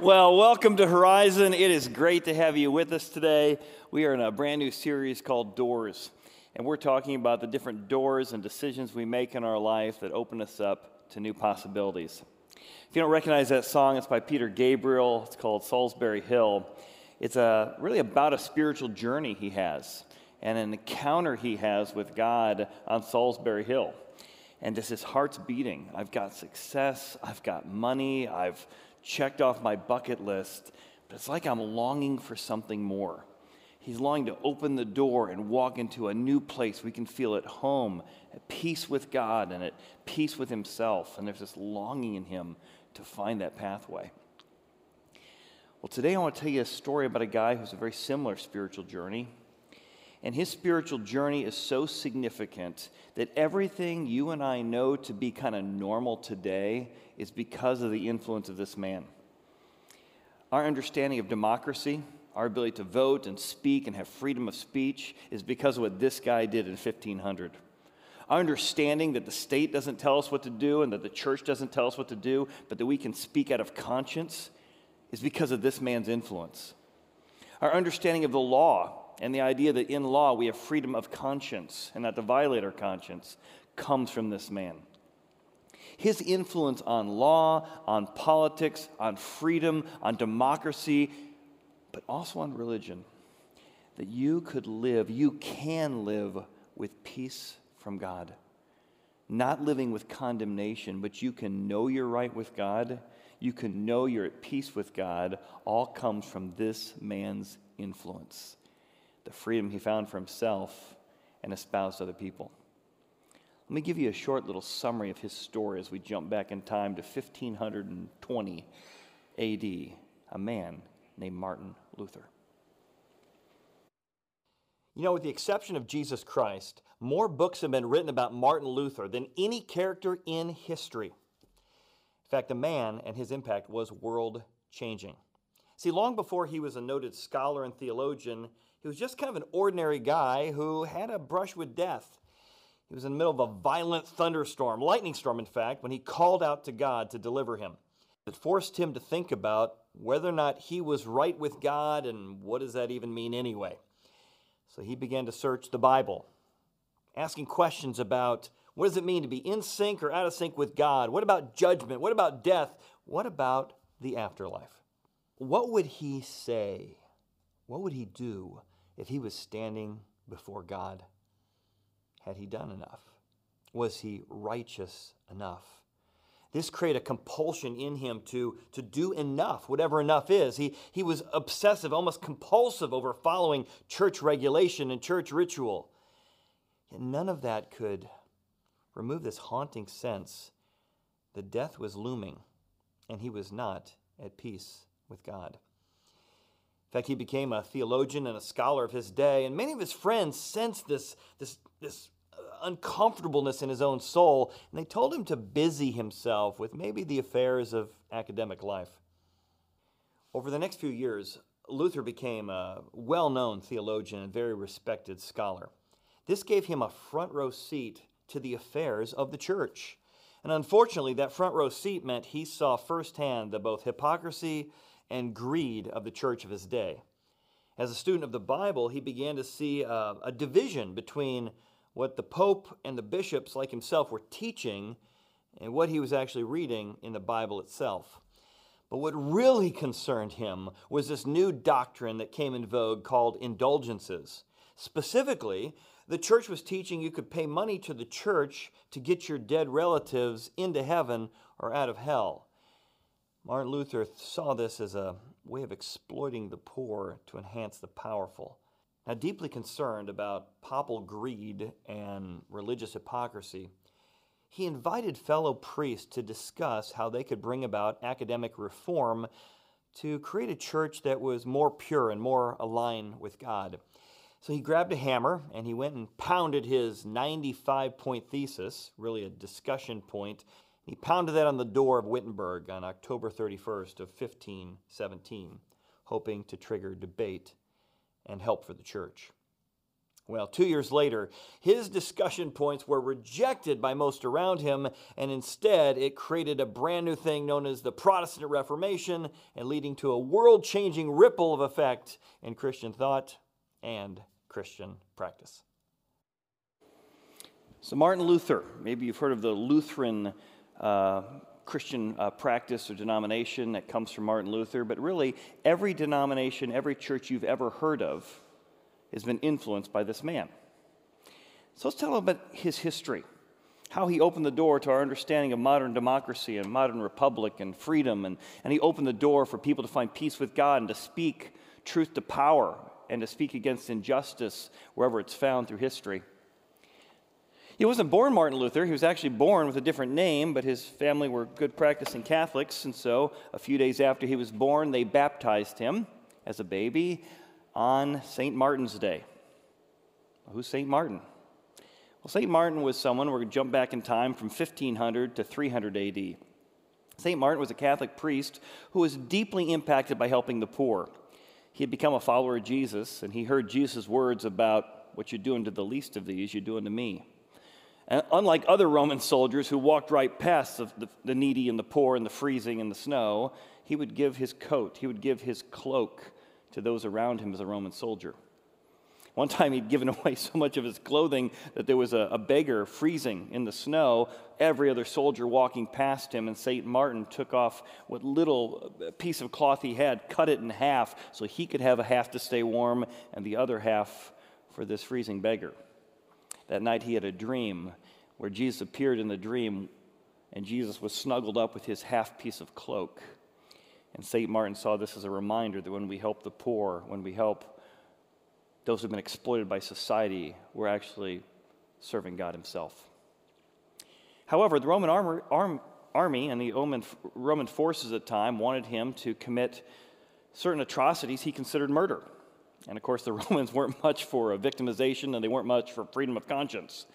Well, welcome to Horizon. It is great to have you with us today. We are in a brand new series called Doors, and we're talking about the different doors and decisions we make in our life that open us up to new possibilities. If you don't recognize that song, it's by Peter Gabriel. It's called Solsbury Hill. It's a, really about a spiritual journey he has and an encounter he has with God on Solsbury Hill. And just his heart's beating. I've got success, I've got money, I've checked off my bucket list, but it's like I'm longing for something more. He's longing to open the door and walk into a new place we can feel at home, at peace with God and at peace with himself. And there's this longing in him to find that pathway. Well, today I want to tell you a story about a guy who's a very similar spiritual journey. And his spiritual journey is so significant that everything you and I know to be kind of normal today is because of the influence of this man. Our understanding of democracy, our ability to vote and speak and have freedom of speech is because of what this guy did in 1500. Our understanding that the state doesn't tell us what to do and that the church doesn't tell us what to do, but that we can speak out of conscience is because of this man's influence. Our understanding of the law and the idea that in law we have freedom of conscience and not to violate our conscience comes from this man. His influence on law, on politics, on freedom, on democracy, but also on religion. That you could live, you can live with peace from God. Not living with condemnation, but you can know you're right with God. You can know you're at peace with God. All comes from this man's influence the freedom he found for himself and espoused other people. Let me give you a short little summary of his story as we jump back in time to 1520 AD, a man named Martin Luther. You know, with the exception of Jesus Christ, more books have been written about Martin Luther than any character in history. In fact, the man and his impact was world changing. See, long before he was a noted scholar and theologian, he was just kind of an ordinary guy who had a brush with death. He was in the middle of a violent thunderstorm, lightning storm, in fact, when he called out to God to deliver him. It forced him to think about whether or not he was right with God and what does that even mean anyway. So he began to search the Bible, asking questions about what does it mean to be in sync or out of sync with God? What about judgment? What about death? What about the afterlife? What would he say? What would he do if he was standing before God? Had he done enough? Was he righteous enough? This created a compulsion in him to, to do enough, whatever enough is. He, he was obsessive, almost compulsive over following church regulation and church ritual. Yet none of that could remove this haunting sense that death was looming and he was not at peace with God. In fact, he became a theologian and a scholar of his day, and many of his friends sensed this, this, this uh, uncomfortableness in his own soul, and they told him to busy himself with maybe the affairs of academic life. Over the next few years, Luther became a well known theologian and very respected scholar. This gave him a front row seat to the affairs of the church. And unfortunately, that front row seat meant he saw firsthand the both hypocrisy and greed of the church of his day. As a student of the Bible, he began to see uh, a division between what the Pope and the bishops, like himself, were teaching and what he was actually reading in the Bible itself. But what really concerned him was this new doctrine that came in vogue called indulgences. Specifically, the church was teaching you could pay money to the church to get your dead relatives into heaven or out of hell. Martin Luther saw this as a way of exploiting the poor to enhance the powerful. Now, deeply concerned about papal greed and religious hypocrisy, he invited fellow priests to discuss how they could bring about academic reform to create a church that was more pure and more aligned with God. So he grabbed a hammer and he went and pounded his 95 point thesis, really a discussion point, he pounded that on the door of Wittenberg on October 31st of 1517, hoping to trigger debate and help for the church. Well, two years later, his discussion points were rejected by most around him, and instead it created a brand new thing known as the Protestant Reformation and leading to a world changing ripple of effect in Christian thought and Christian practice. So, Martin Luther, maybe you've heard of the Lutheran uh, Christian uh, practice or denomination that comes from Martin Luther, but really every denomination, every church you've ever heard of has been influenced by this man. So let's tell about his history, how he opened the door to our understanding of modern democracy and modern republic and freedom, and, and he opened the door for people to find peace with God and to speak truth to power and to speak against injustice wherever it's found through history. He wasn't born Martin Luther. He was actually born with a different name, but his family were good practicing Catholics, and so a few days after he was born, they baptized him as a baby on St. Martin's Day. Who's St. Martin? Well, St. Martin was someone, we're going to jump back in time from 1500 to 300 AD. St. Martin was a Catholic priest who was deeply impacted by helping the poor. He had become a follower of Jesus, and he heard Jesus' words about what you're doing to the least of these, you're doing to me. Unlike other Roman soldiers who walked right past the, the, needy and the poor and the freezing and the snow, he would give his coat, he would give his cloak to those around him as a Roman soldier. One time he'd given away so much of his clothing that there was a, a, beggar freezing in the snow. Every other soldier walking past him, and St. Martin took off what little piece of cloth he had, cut it in half so he could have a half to stay warm and the other half for this freezing beggar. That night he had a dream where Jesus appeared in the dream, and Jesus was snuggled up with his half piece of cloak. And St. Martin saw this as a reminder that when we help the poor, when we help those who've been exploited by society, we're actually serving God Himself. However, the Roman armor, arm, army and the Roman, Roman forces at the time wanted him to commit certain atrocities he considered murder. And of course, the Romans weren't much for victimization and they weren't much for freedom of conscience.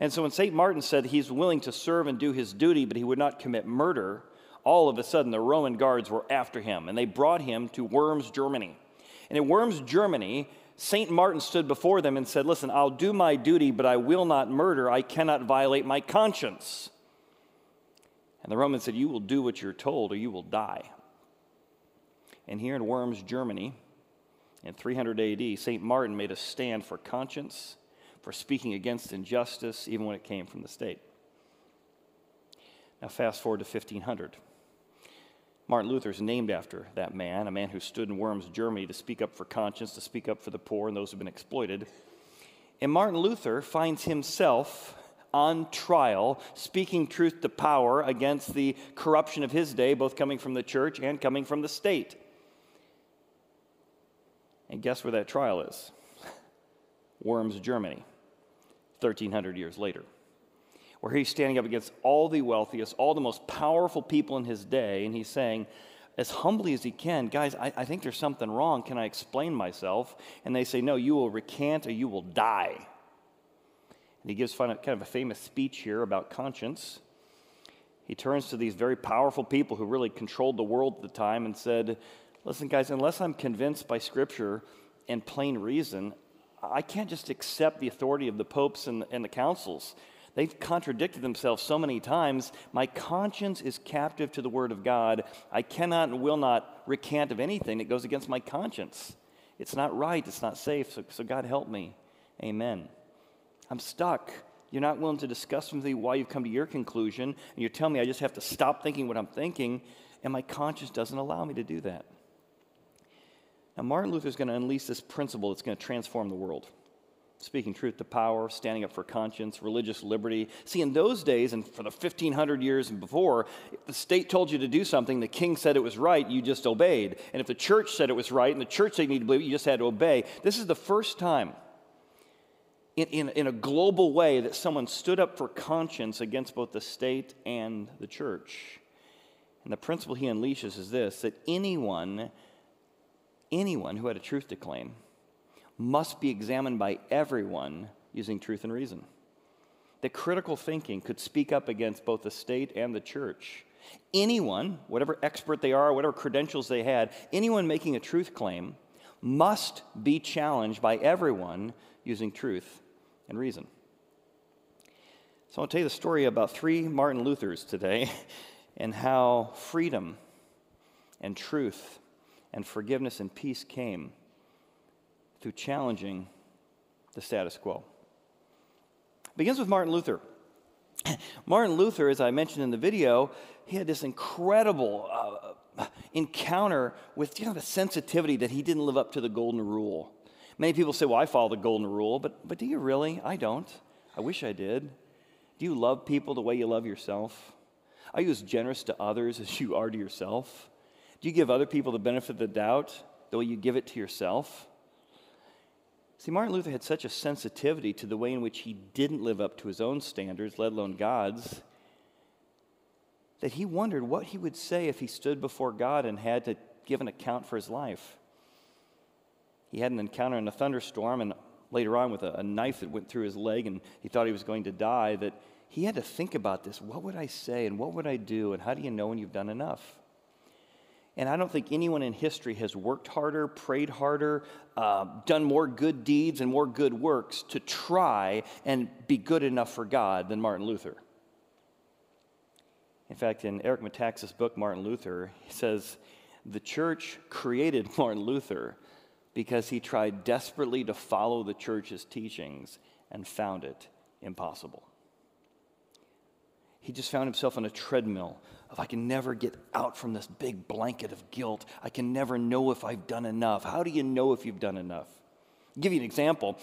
And so when St. Martin said he's willing to serve and do his duty, but he would not commit murder, all of a sudden the Roman guards were after him and they brought him to Worms, Germany. And in Worms, Germany, St. Martin stood before them and said, Listen, I'll do my duty, but I will not murder. I cannot violate my conscience. And the Romans said, You will do what you're told or you will die. And here in Worms, Germany, in 300 AD, St. Martin made a stand for conscience, for speaking against injustice, even when it came from the state. Now, fast forward to 1500. Martin Luther is named after that man, a man who stood in Worms, Germany to speak up for conscience, to speak up for the poor and those who've been exploited. And Martin Luther finds himself on trial, speaking truth to power against the corruption of his day, both coming from the church and coming from the state. And guess where that trial is? Worms, Germany, 1300 years later where he's standing up against all the wealthiest, all the most powerful people in his day, and he's saying, as humbly as he can, guys, I, I think there's something wrong. Can I explain myself? And they say, no, you will recant or you will die. And he gives kind of a famous speech here about conscience. He turns to these very powerful people who really controlled the world at the time and said, Listen, guys, unless I'm convinced by Scripture and plain reason, I can't just accept the authority of the popes and, and the councils. They've contradicted themselves so many times. My conscience is captive to the Word of God. I cannot and will not recant of anything that goes against my conscience. It's not right. It's not safe. So, so God help me. Amen. I'm stuck. You're not willing to discuss with me why you've come to your conclusion, and you're telling me I just have to stop thinking what I'm thinking, and my conscience doesn't allow me to do that. Now, Martin Luther is going to unleash this principle that's going to transform the world speaking truth to power, standing up for conscience, religious liberty. See, in those days, and for the 1500 years and before, if the state told you to do something, the king said it was right, you just obeyed. And if the church said it was right and the church said you need to believe it, you just had to obey. This is the first time in, in, in a global way that someone stood up for conscience against both the state and the church. And the principle he unleashes is this that anyone, anyone who had a truth to claim, must be examined by everyone using truth and reason. That critical thinking could speak up against both the state and the church. Anyone, whatever expert they are, whatever credentials they had, anyone making a truth claim must be challenged by everyone using truth and reason. So I'll tell you the story about three Martin Luthers today and how freedom and truth and forgiveness and peace came through challenging the status quo. It begins with Martin Luther. Martin Luther, as I mentioned in the video, he had this incredible uh, encounter with you know, the sensitivity that he didn't live up to the golden rule. Many people say, Well, I follow the golden rule, but, but do you really? I don't. I wish I did. Do you love people the way you love yourself? Are you as generous to others as you are to yourself? Do you give other people the benefit of the doubt the way you give it to yourself? See, Martin Luther had such a sensitivity to the way in which he didn't live up to his own standards, let alone God's, that he wondered what he would say if he stood before God and had to give an account for his life. He had an encounter in a thunderstorm, and later on with a, a knife that went through his leg, and he thought he was going to die, that he had to think about this. What would I say, and what would I do, and how do you know when you've done enough? And I don't think anyone in history has worked harder, prayed harder, uh, done more good deeds and more good works to try and be good enough for God than Martin Luther. In fact, in Eric Metaxas' book, Martin Luther, he says the church created Martin Luther because he tried desperately to follow the church's teachings and found it impossible. He just found himself on a treadmill of I can never get out from this big blanket of guilt. I can never know if I've done enough. How do you know if you've done enough? I'll give you an example.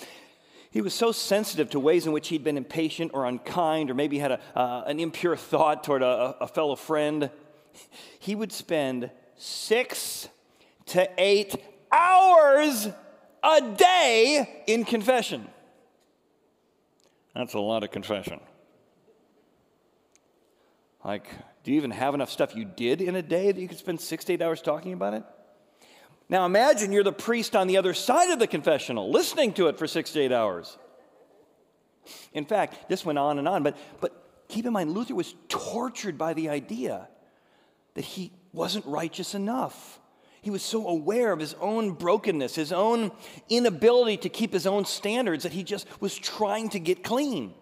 He was so sensitive to ways in which he'd been impatient or unkind, or maybe had a, uh, an impure thought toward a, a fellow friend. He would spend six to eight hours a day in confession. That's a lot of confession. Like, do you even have enough stuff you did in a day that you could spend six to eight hours talking about it? Now imagine you're the priest on the other side of the confessional, listening to it for six to eight hours. In fact, this went on and on, but, but keep in mind, Luther was tortured by the idea that he wasn't righteous enough. He was so aware of his own brokenness, his own inability to keep his own standards, that he just was trying to get clean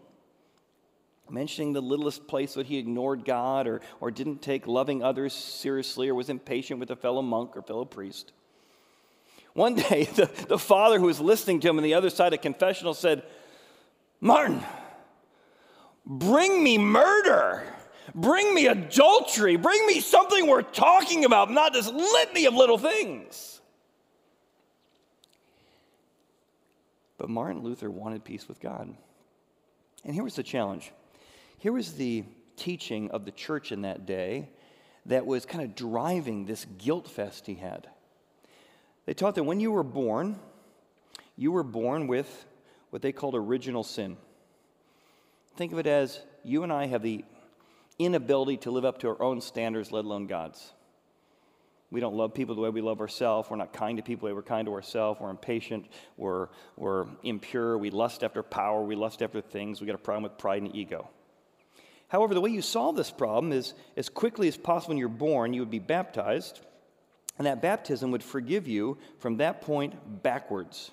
mentioning the littlest place that he ignored God or, or didn't take loving others seriously or was impatient with a fellow monk or fellow priest. One day, the, the father who was listening to him on the other side of confessional said, Martin, bring me murder. Bring me adultery. Bring me something worth talking about, not this litany of little things. But Martin Luther wanted peace with God. And here was the challenge here was the teaching of the church in that day that was kind of driving this guilt fest he had. They taught that when you were born, you were born with what they called original sin. Think of it as you and I have the inability to live up to our own standards, let alone God's. We don't love people the way we love ourselves. We're not kind to people the way we're kind to ourselves. We're impatient. We're, we're impure. We lust after power. We lust after things. We got a problem with pride and ego. However, the way you solve this problem is as quickly as possible when you're born, you would be baptized, and that baptism would forgive you from that point backwards.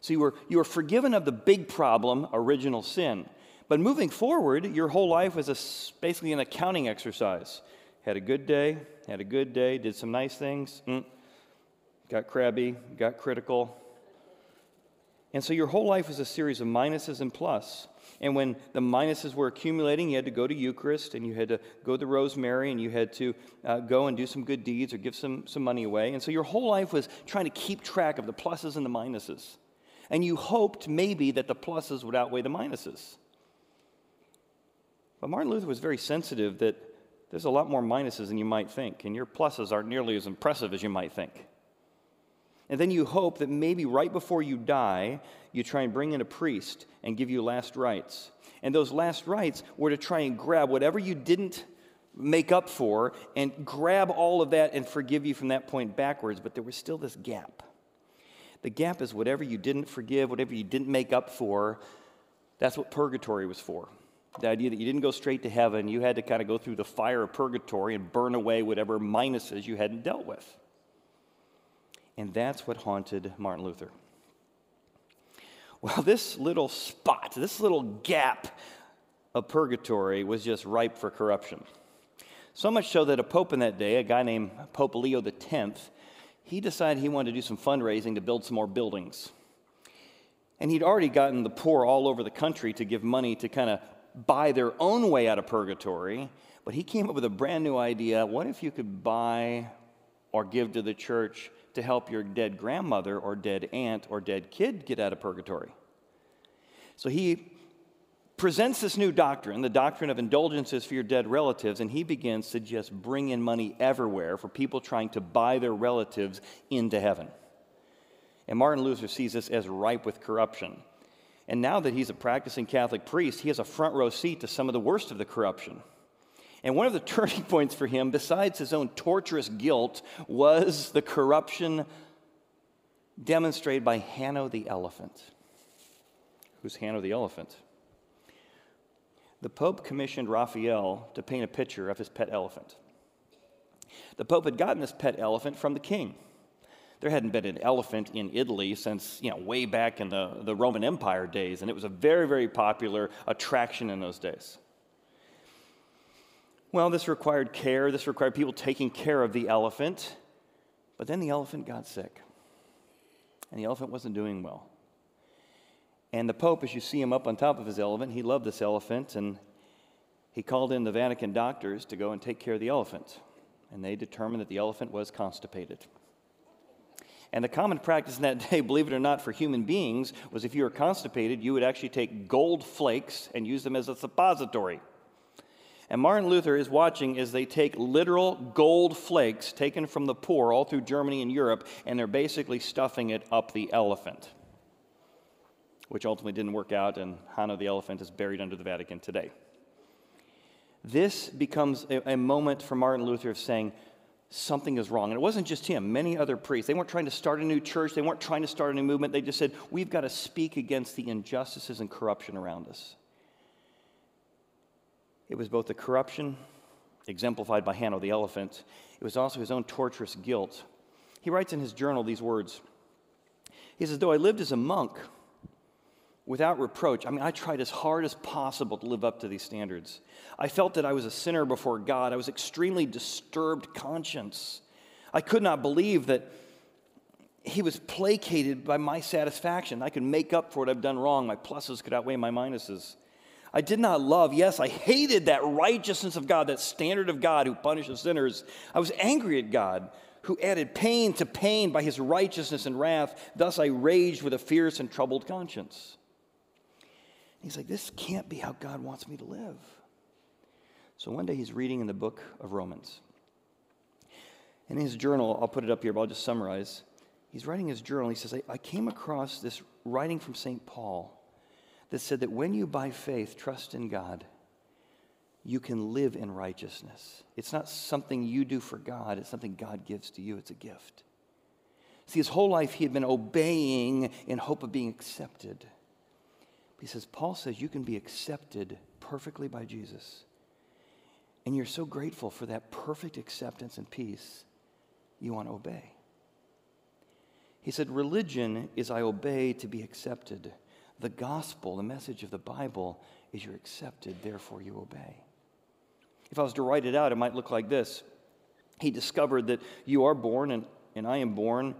So you were, you were forgiven of the big problem, original sin. But moving forward, your whole life was a, basically an accounting exercise. Had a good day, had a good day, did some nice things, mm, got crabby, got critical. And so your whole life was a series of minuses and plus. And when the minuses were accumulating, you had to go to Eucharist and you had to go to Rosemary and you had to uh, go and do some good deeds or give some, some money away. And so your whole life was trying to keep track of the pluses and the minuses. And you hoped maybe that the pluses would outweigh the minuses. But Martin Luther was very sensitive that there's a lot more minuses than you might think, and your pluses aren't nearly as impressive as you might think. And then you hope that maybe right before you die, you try and bring in a priest and give you last rites. And those last rites were to try and grab whatever you didn't make up for and grab all of that and forgive you from that point backwards. But there was still this gap. The gap is whatever you didn't forgive, whatever you didn't make up for. That's what purgatory was for. The idea that you didn't go straight to heaven, you had to kind of go through the fire of purgatory and burn away whatever minuses you hadn't dealt with. And that's what haunted Martin Luther. Well, this little spot, this little gap of purgatory was just ripe for corruption. So much so that a pope in that day, a guy named Pope Leo X, he decided he wanted to do some fundraising to build some more buildings. And he'd already gotten the poor all over the country to give money to kind of buy their own way out of purgatory. But he came up with a brand new idea. What if you could buy or give to the church to help your dead grandmother or dead aunt or dead kid get out of purgatory. So he presents this new doctrine, the doctrine of indulgences for your dead relatives, and he begins to just bring in money everywhere for people trying to buy their relatives into heaven. And Martin Luther sees this as ripe with corruption. And now that he's a practicing Catholic priest, he has a front row seat to some of the worst of the corruption. And one of the turning points for him, besides his own torturous guilt, was the corruption demonstrated by Hanno the elephant. Who's Hanno the elephant? The Pope commissioned Raphael to paint a picture of his pet elephant. The Pope had gotten this pet elephant from the king. There hadn't been an elephant in Italy since, you know, way back in the, the Roman Empire days, and it was a very, very popular attraction in those days. Well, this required care. This required people taking care of the elephant. But then the elephant got sick. And the elephant wasn't doing well. And the Pope, as you see him up on top of his elephant, he loved this elephant. And he called in the Vatican doctors to go and take care of the elephant. And they determined that the elephant was constipated. And the common practice in that day, believe it or not, for human beings was if you were constipated, you would actually take gold flakes and use them as a suppository. And Martin Luther is watching as they take literal gold flakes taken from the poor all through Germany and Europe, and they're basically stuffing it up the elephant, which ultimately didn't work out, and Hanno the elephant is buried under the Vatican today. This becomes a, a moment for Martin Luther of saying, something is wrong. And it wasn't just him, many other priests. They weren't trying to start a new church, they weren't trying to start a new movement. They just said, we've got to speak against the injustices and corruption around us. It was both the corruption, exemplified by Hanno the elephant, it was also his own torturous guilt. He writes in his journal these words He says, Though I lived as a monk without reproach, I mean, I tried as hard as possible to live up to these standards. I felt that I was a sinner before God. I was extremely disturbed conscience. I could not believe that he was placated by my satisfaction. I could make up for what I've done wrong. My pluses could outweigh my minuses. I did not love, yes, I hated that righteousness of God, that standard of God who punishes sinners. I was angry at God who added pain to pain by his righteousness and wrath. Thus I raged with a fierce and troubled conscience. He's like, this can't be how God wants me to live. So one day he's reading in the book of Romans. In his journal, I'll put it up here, but I'll just summarize. He's writing his journal. He says, I, I came across this writing from St. Paul that said that when you, by faith, trust in God, you can live in righteousness. It's not something you do for God, it's something God gives to you. It's a gift. See, his whole life he had been obeying in hope of being accepted. He says, Paul says you can be accepted perfectly by Jesus. And you're so grateful for that perfect acceptance and peace, you want to obey. He said, Religion is I obey to be accepted. The gospel, the message of the Bible, is you're accepted, therefore you obey. If I was to write it out, it might look like this He discovered that you are born and, and I am born.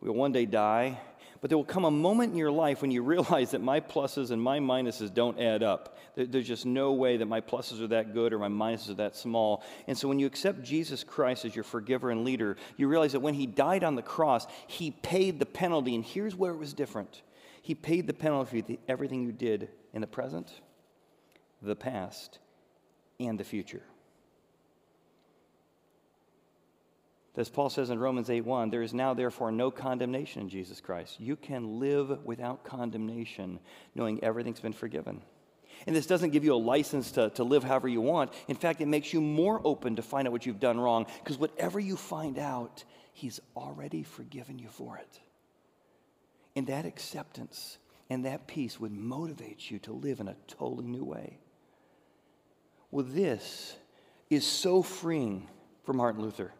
We will one day die. But there will come a moment in your life when you realize that my pluses and my minuses don't add up. There's just no way that my pluses are that good or my minuses are that small. And so when you accept Jesus Christ as your forgiver and leader, you realize that when he died on the cross, he paid the penalty. And here's where it was different he paid the penalty for everything you did in the present, the past, and the future. As Paul says in Romans 8:1, there is now therefore no condemnation in Jesus Christ. You can live without condemnation, knowing everything's been forgiven. And this doesn't give you a license to, to live however you want. In fact, it makes you more open to find out what you've done wrong, because whatever you find out, He's already forgiven you for it. And that acceptance and that peace would motivate you to live in a totally new way. Well, this is so freeing for Martin Luther.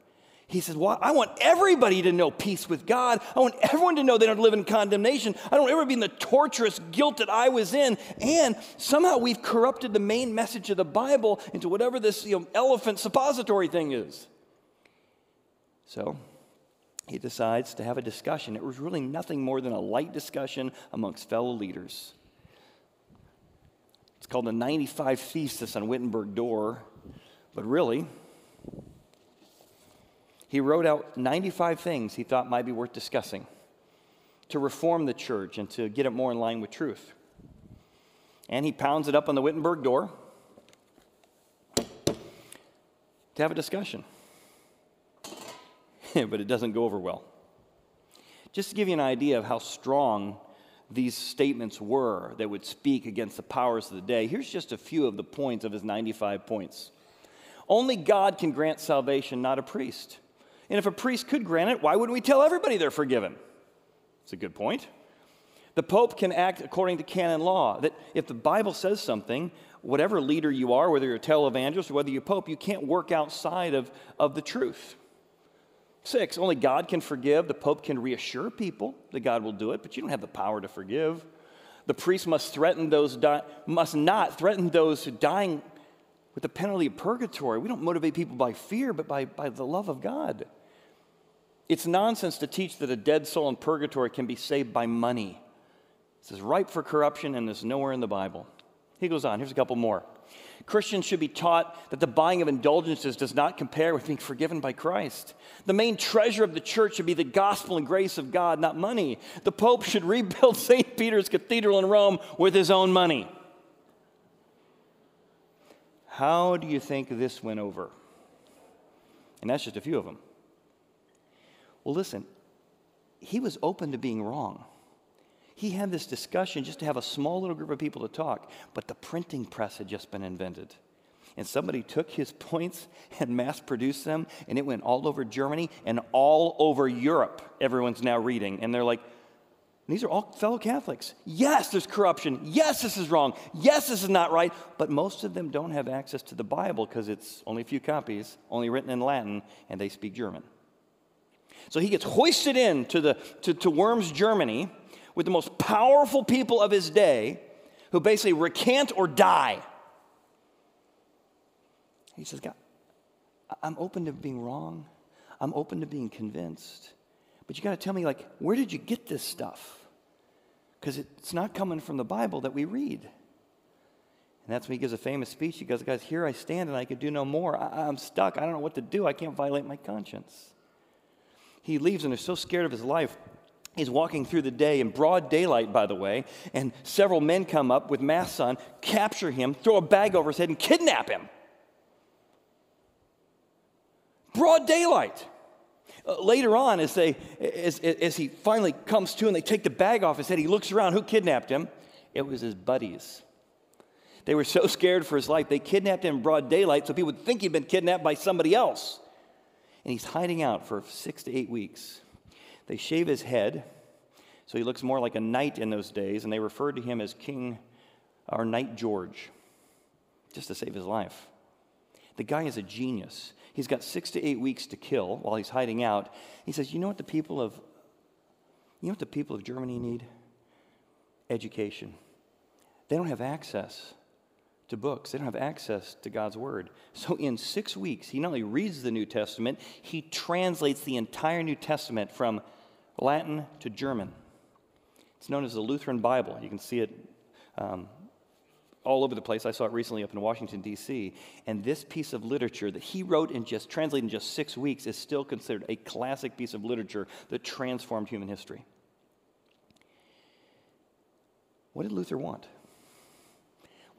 He says, well, I want everybody to know peace with God. I want everyone to know they don't live in condemnation. I don't ever be in the torturous guilt that I was in. And somehow we've corrupted the main message of the Bible into whatever this you know, elephant suppository thing is. So he decides to have a discussion. It was really nothing more than a light discussion amongst fellow leaders. It's called the 95 Thesis on Wittenberg Door, but really, he wrote out 95 things he thought might be worth discussing to reform the church and to get it more in line with truth. And he pounds it up on the Wittenberg door to have a discussion. but it doesn't go over well. Just to give you an idea of how strong these statements were that would speak against the powers of the day, here's just a few of the points of his 95 points. Only God can grant salvation, not a priest. And if a priest could grant it, why wouldn't we tell everybody they're forgiven? It's a good point. The Pope can act according to canon law, that if the Bible says something, whatever leader you are, whether you're a televangelist or whether you're Pope, you can't work outside of, of the truth. Six, only God can forgive. The Pope can reassure people that God will do it, but you don't have the power to forgive. The priest must threaten those di- must not threaten those who dying with the penalty of purgatory. We don't motivate people by fear, but by, by the love of God. It's nonsense to teach that a dead soul in purgatory can be saved by money. This is ripe for corruption and is nowhere in the Bible. He goes on, here's a couple more. Christians should be taught that the buying of indulgences does not compare with being forgiven by Christ. The main treasure of the church should be the gospel and grace of God, not money. The Pope should rebuild St. Peter's Cathedral in Rome with his own money. How do you think this went over? And that's just a few of them. Well, listen, he was open to being wrong. He had this discussion just to have a small little group of people to talk, but the printing press had just been invented. And somebody took his points and mass produced them, and it went all over Germany and all over Europe. Everyone's now reading, and they're like, these are all fellow Catholics. Yes, there's corruption. Yes, this is wrong. Yes, this is not right. But most of them don't have access to the Bible because it's only a few copies, only written in Latin, and they speak German. So he gets hoisted into the, to, to Worms, Germany, with the most powerful people of his day who basically recant or die. He says, God, I'm open to being wrong. I'm open to being convinced. But you got to tell me, like, where did you get this stuff? Because it's not coming from the Bible that we read. And that's when he gives a famous speech. He goes, Guys, here I stand and I could do no more. I, am stuck. I don't know what to do. I can't violate my conscience he leaves and is so scared of his life. He's walking through the day in broad daylight, by the way, and several men come up with masks on, capture him, throw a bag over his head, and kidnap him. Broad daylight. Uh, later on, as, they, as, as he finally comes to and they take the bag off his head, he looks around. Who kidnapped him? It was his buddies. They were so scared for his life, they kidnapped him in broad daylight so people would think he'd been kidnapped by somebody else and he's hiding out for six to eight weeks. They shave his head, so he looks more like a knight in those days, and they referred to him as King or Knight George, just to save his life. The guy is a genius. He's got six to eight weeks to kill while he's hiding out. He says, You know what the people of you know what the people of Germany need? Education. They don't have access to books. They don't have access to God's Word. So, in six weeks, he not only reads the New Testament, he translates the entire New Testament from Latin to German. It's known as the Lutheran Bible. You can see it um, all over the place. I saw it recently up in Washington, D.C. And this piece of literature that he wrote and just translated in just six weeks is still considered a classic piece of literature that transformed human history. What did Luther want?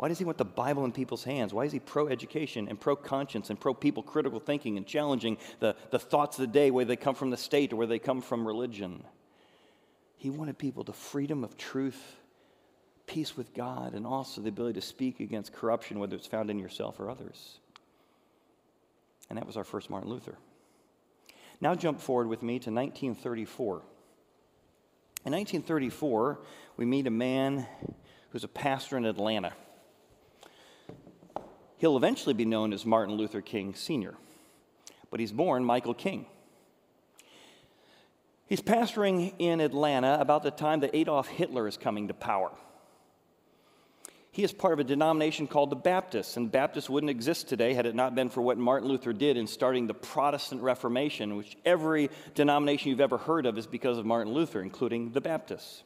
Why does he want the Bible in people's hands? Why is he pro education and pro conscience and pro people critical thinking and challenging the, the thoughts of the day, whether they come from the state or whether they come from religion? He wanted people the freedom of truth, peace with God, and also the ability to speak against corruption, whether it's found in yourself or others. And that was our first Martin Luther. Now jump forward with me to 1934. In 1934, we meet a man who's a pastor in Atlanta. He'll eventually be known as Martin Luther King Sr., but he's born Michael King. He's pastoring in Atlanta about the time that Adolf Hitler is coming to power. He is part of a denomination called the Baptists, and Baptists wouldn't exist today had it not been for what Martin Luther did in starting the Protestant Reformation, which every denomination you've ever heard of is because of Martin Luther, including the Baptists.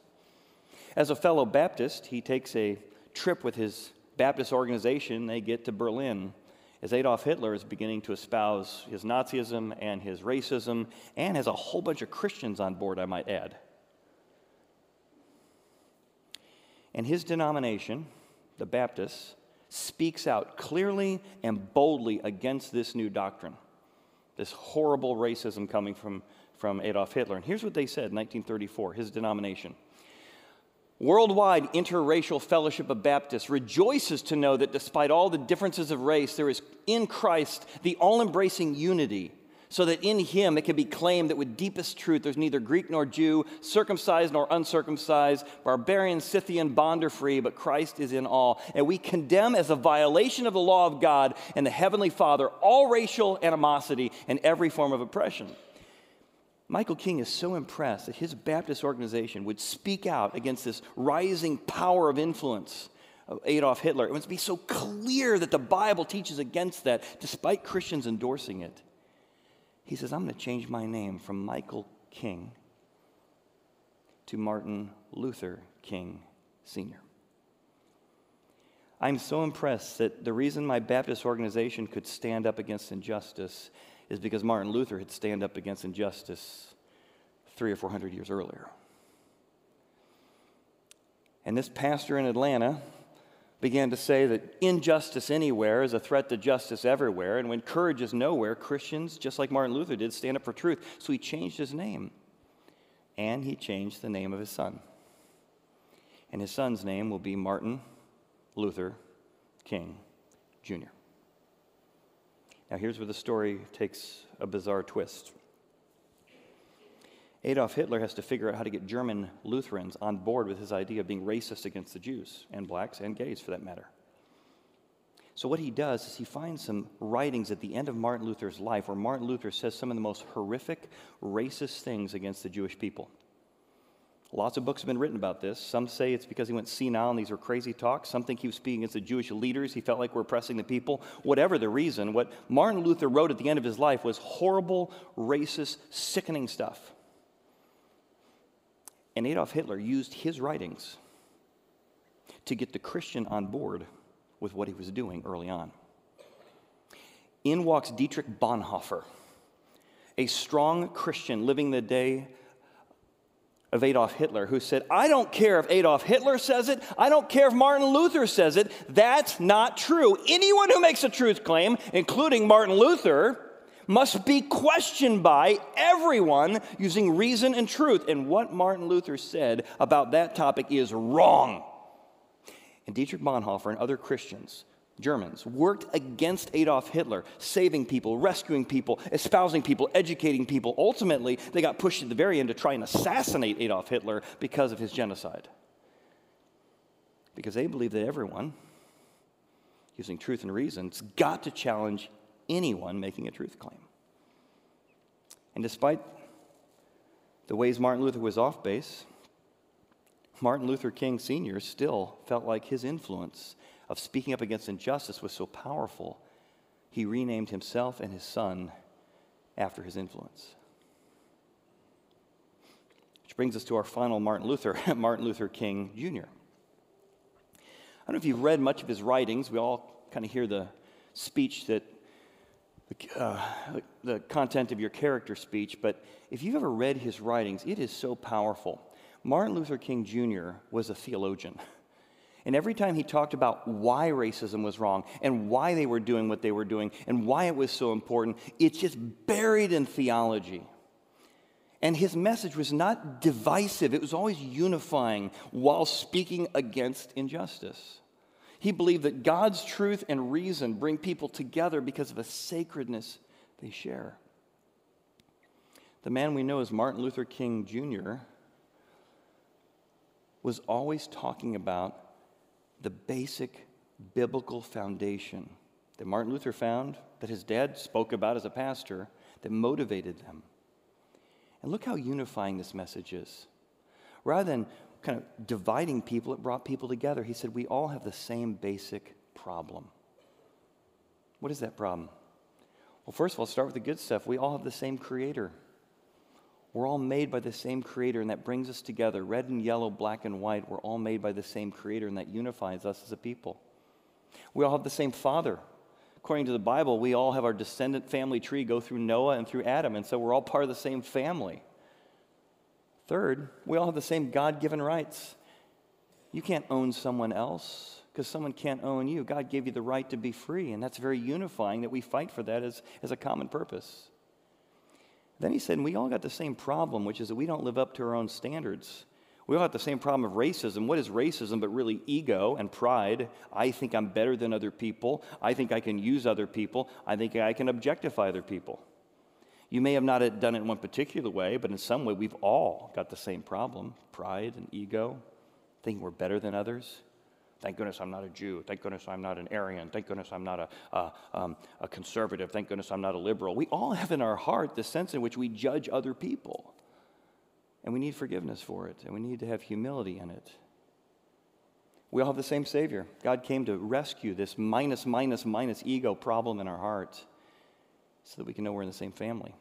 As a fellow Baptist, he takes a trip with his Baptist organization. They get to Berlin as Adolf Hitler is beginning to espouse his Nazism and his racism, and has a whole bunch of Christians on board, I might add. And his denomination, the Baptists, speaks out clearly and boldly against this new doctrine, this horrible racism coming from, from Adolf Hitler. And here's what they said in 1934, his denomination. Worldwide Interracial Fellowship of Baptists rejoices to know that despite all the differences of race, there is in Christ the all embracing unity, so that in Him it can be claimed that with deepest truth there's neither Greek nor Jew, circumcised nor uncircumcised, barbarian, Scythian, bond or free, but Christ is in all. And we condemn as a violation of the law of God and the Heavenly Father all racial animosity and every form of oppression. Michael King is so impressed that his Baptist organization would speak out against this rising power of influence of Adolf Hitler. It must be so clear that the Bible teaches against that, despite Christians endorsing it. He says, I'm going to change my name from Michael King to Martin Luther King Sr. I'm so impressed that the reason my Baptist organization could stand up against injustice is because Martin Luther had stand up against injustice three or four hundred years earlier. And this pastor in Atlanta began to say that injustice anywhere is a threat to justice everywhere. And when courage is nowhere, Christians, just like Martin Luther did, stand up for truth. So he changed his name. And he changed the name of his son. And his son's name will be Martin Luther King Jr. Now, here's where the story takes a bizarre twist. Adolf Hitler has to figure out how to get German Lutherans on board with his idea of being racist against the Jews, and blacks, and gays for that matter. So, what he does is he finds some writings at the end of Martin Luther's life where Martin Luther says some of the most horrific, racist things against the Jewish people. Lots of books have been written about this. Some say it's because he went senile and these were crazy talks. Some think he was speaking against the Jewish leaders. He felt like we're oppressing the people. Whatever the reason, what Martin Luther wrote at the end of his life was horrible, racist, sickening stuff. And Adolf Hitler used his writings to get the Christian on board with what he was doing early on. In walks Dietrich Bonhoeffer, a strong Christian living the day of Adolf Hitler who said, I don't care if Adolf Hitler says it, I don't care if Martin Luther says it, that's not true. Anyone who makes a truth claim, including Martin Luther, must be questioned by everyone using reason and truth. And what Martin Luther said about that topic is wrong. And Dietrich Bonhoeffer and other Christians Germans, worked against Adolf Hitler, saving people, rescuing people, espousing people, educating people. Ultimately, they got pushed at the very end to try and assassinate Adolf Hitler because of his genocide. Because they believe that everyone, using truth and reason, has got to challenge anyone making a truth claim. And despite the ways Martin Luther was off base, Martin Luther King Sr. still felt like his influence of speaking up against injustice was so powerful, he renamed himself and his son after his influence. Which brings us to our final Martin Luther, Martin Luther King Jr. I don't know if you've read much of his writings. We all kind of hear the speech that uh, the content of your character speech, but if you've ever read his writings, it is so powerful. Martin Luther King Jr. was a theologian. And every time he talked about why racism was wrong and why they were doing what they were doing and why it was so important, it's just buried in theology. And his message was not divisive, it was always unifying while speaking against injustice. He believed that God's truth and reason bring people together because of a sacredness they share. The man we know as Martin Luther King Jr. was always talking about the basic biblical foundation that Martin Luther found, that his dad spoke about as a pastor, that motivated them. And look how unifying this message is. Rather than kind of dividing people, it brought people together. He said, We all have the same basic problem. What is that problem? Well, first of all, start with the good stuff. We all have the same creator. We're all made by the same creator, and that brings us together. Red and yellow, black and white, we're all made by the same creator, and that unifies us as a people. We all have the same father. According to the Bible, we all have our descendant family tree go through Noah and through Adam, and so we're all part of the same family. Third, we all have the same God given rights. You can't own someone else because someone can't own you. God gave you the right to be free, and that's very unifying that we fight for that as, as a common purpose. Then he said, we all got the same problem, which is that we don't live up to our own standards. We all got the same problem of racism. What is racism but really ego and pride? I think I'm better than other people. I think I can use other people. I think I can objectify other people. You may have not done it in one particular way, but in some way we've all got the same problem pride and ego, thinking we're better than others. Thank goodness I'm not a Jew. Thank goodness I'm not an Aryan. Thank goodness I'm not a, a, um, a conservative. Thank goodness I'm not a liberal. We all have in our heart the sense in which we judge other people. And we need forgiveness for it, and we need to have humility in it. We all have the same Savior. God came to rescue this minus, minus, minus ego problem in our heart so that we can know we're in the same family.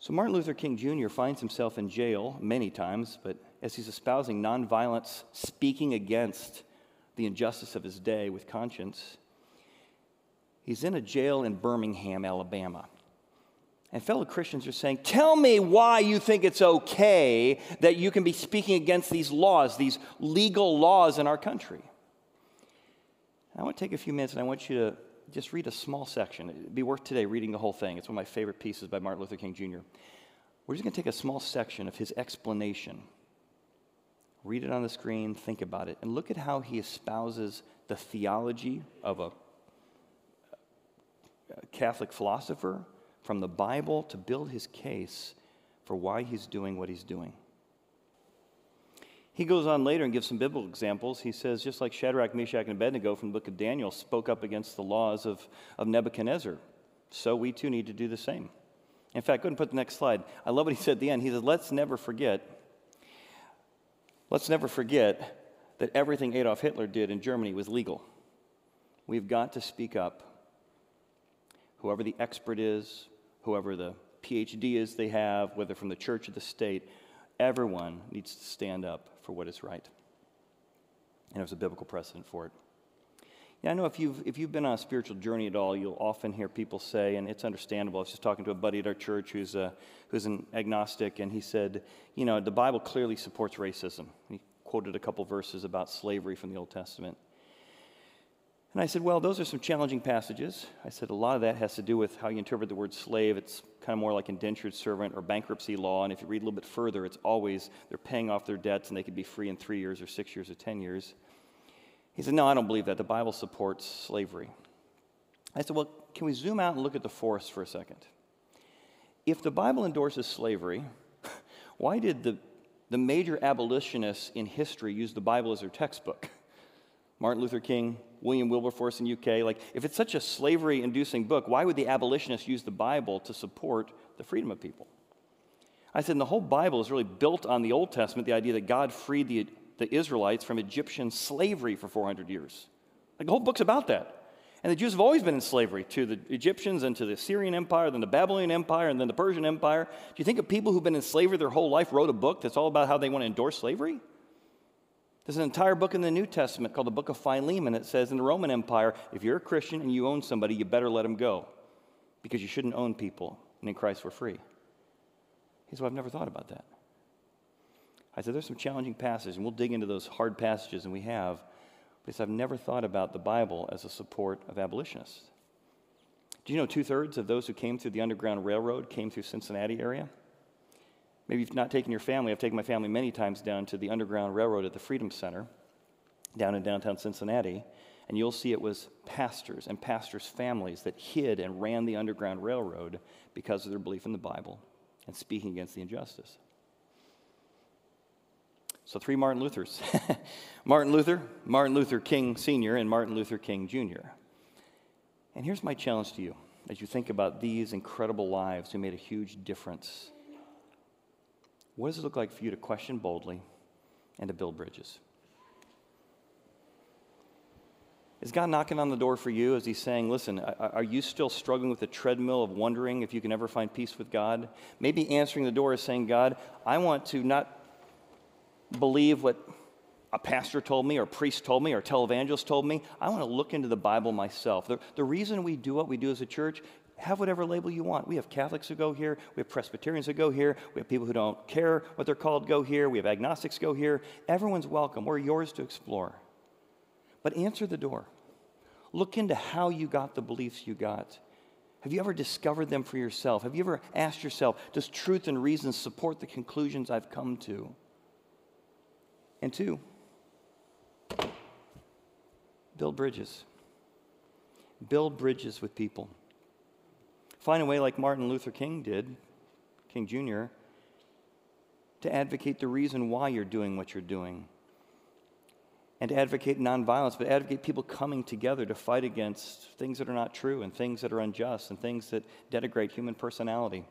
So, Martin Luther King Jr. finds himself in jail many times, but as he's espousing nonviolence, speaking against the injustice of his day with conscience, he's in a jail in Birmingham, Alabama. And fellow Christians are saying, Tell me why you think it's okay that you can be speaking against these laws, these legal laws in our country. I want to take a few minutes and I want you to just read a small section. It'd be worth today reading the whole thing. It's one of my favorite pieces by Martin Luther King Jr. We're just going to take a small section of his explanation. Read it on the screen, think about it, and look at how he espouses the theology of a Catholic philosopher from the Bible to build his case for why he's doing what he's doing. He goes on later and gives some biblical examples. He says, just like Shadrach, Meshach, and Abednego from the book of Daniel spoke up against the laws of, of Nebuchadnezzar, so we too need to do the same. In fact, go ahead and put the next slide. I love what he said at the end. He said, let's never forget, let's never forget that everything Adolf Hitler did in Germany was legal. We've got to speak up. Whoever the expert is, whoever the PhD is they have, whether from the church or the state, everyone needs to stand up for what is right. And there's a biblical precedent for it. Yeah, I know if you've, if you've been on a spiritual journey at all, you'll often hear people say, and it's understandable. I was just talking to a buddy at our church who's, a, who's an agnostic, and he said, you know, the Bible clearly supports racism. He quoted a couple verses about slavery from the Old Testament. And I said, Well, those are some challenging passages. I said, A lot of that has to do with how you interpret the word slave. It's kind of more like indentured servant or bankruptcy law. And if you read a little bit further, it's always they're paying off their debts and they could be free in three years or six years or 10 years. He said, No, I don't believe that. The Bible supports slavery. I said, Well, can we zoom out and look at the forest for a second? If the Bible endorses slavery, why did the, the major abolitionists in history use the Bible as their textbook? Martin Luther King, William Wilberforce in UK. Like, if it's such a slavery inducing book, why would the abolitionists use the Bible to support the freedom of people? I said, the whole Bible is really built on the Old Testament, the idea that God freed the, the Israelites from Egyptian slavery for 400 years. Like, the whole book's about that. And the Jews have always been in slavery to the Egyptians and to the Assyrian Empire, then the Babylonian Empire, and then the Persian Empire. Do you think of people who've been in slavery their whole life wrote a book that's all about how they want to endorse slavery? There's an entire book in the New Testament called the Book of Philemon. It says in the Roman Empire, if you're a Christian and you own somebody, you better let them go because you shouldn't own people, and in Christ we're free. He said, well, I've never thought about that. I said, there's some challenging passages, and we'll dig into those hard passages, and we have. But I've never thought about the Bible as a support of abolitionists. Do you know two thirds of those who came through the Underground Railroad came through Cincinnati area? Maybe you've not taken your family. I've taken my family many times down to the Underground Railroad at the Freedom Center down in downtown Cincinnati, and you'll see it was pastors and pastors' families that hid and ran the Underground Railroad because of their belief in the Bible and speaking against the injustice. So, three Martin Luthers Martin Luther, Martin Luther King Sr., and Martin Luther King Jr. And here's my challenge to you as you think about these incredible lives who made a huge difference, what does it look like for you to question boldly and to build bridges? Is God knocking on the door for you? as He's saying, listen, are you still struggling with the treadmill of wondering if you can ever find peace with God? Maybe answering the door is saying, God, I want to not believe what a pastor told me, or a priest told me, or a televangelist told me. I want to look into the Bible myself. The, the reason we do what we do as a church, have whatever label you want. We have Catholics who go here, we have Presbyterians who go here, we have people who don't care what they're called go here, we have agnostics go here. Everyone's welcome. We're yours to explore. But answer the door. Look into how you got the beliefs you got. Have you ever discovered them for yourself? Have you ever asked yourself, does truth and reason support the conclusions I've come to? And two, build bridges. Build bridges with people. Find a way, like Martin Luther King did, King Jr., to advocate the reason why you're doing what you're doing and to advocate nonviolence, but advocate people coming together to fight against things that are not true and things that are unjust and things that denigrate human personality.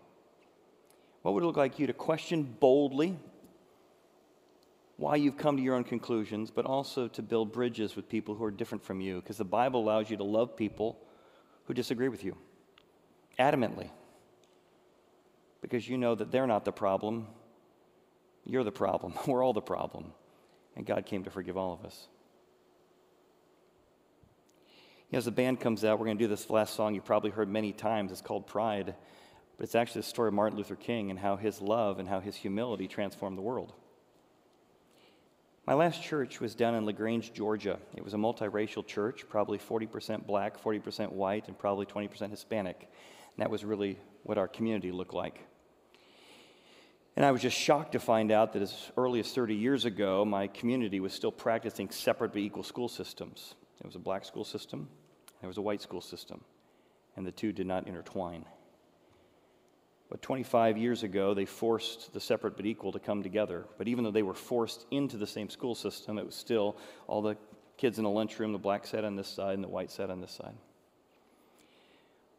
What would it look like you to question boldly why you've come to your own conclusions, but also to build bridges with people who are different from you? Because the Bible allows you to love people who disagree with you adamantly because you know that they're not the problem, you're the problem. We're all the problem. And God came to forgive all of us. as the band comes out, we're going to do this last song you've probably heard many times. It's called Pride. But it's actually the story of Martin Luther King and how his love and how his humility transformed the world. My last church was down in LaGrange, Georgia. It was a multiracial church, probably 40% black, 40% white, and probably 20% Hispanic. And that was really what our community looked like. And I was just shocked to find out that as early as 30 years ago, my community was still practicing separate but equal school systems. There was a black school system, there was a white school system, and the two did not intertwine. But 25 years ago, they forced the separate but equal to come together. But even though they were forced into the same school system, it was still all the kids in the lunchroom, the black sat on this side and the white sat on this side.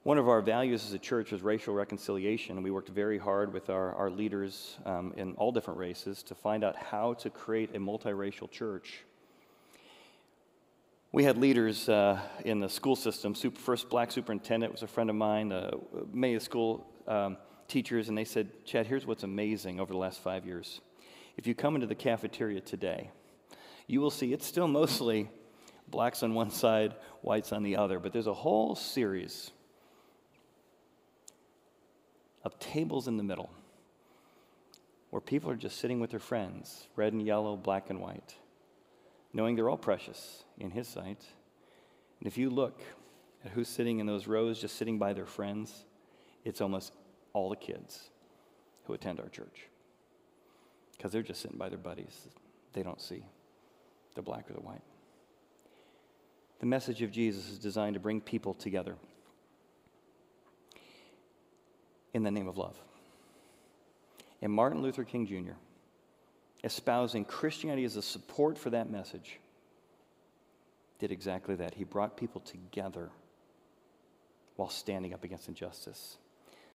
One of our values as a church was racial reconciliation. We worked very hard with our, our leaders um, in all different races to find out how to create a multiracial church. We had leaders uh, in the school system. Super, first black superintendent was a friend of mine, uh, many school um, teachers, and they said, Chad, here's what's amazing over the last five years. If you come into the cafeteria today, you will see it's still mostly blacks on one side, whites on the other, but there's a whole series of tables in the middle where people are just sitting with their friends, red and yellow, black and white, knowing they're all precious in His sight. And if you look at who's sitting in those rows, just sitting by their friends, it's almost all the kids who attend our church because they're just sitting by their buddies. They don't see the black or the white. The message of Jesus is designed to bring people together in the name of love. And Martin Luther King Jr., espousing Christianity as a support for that message, did exactly that. He brought people together while standing up against injustice.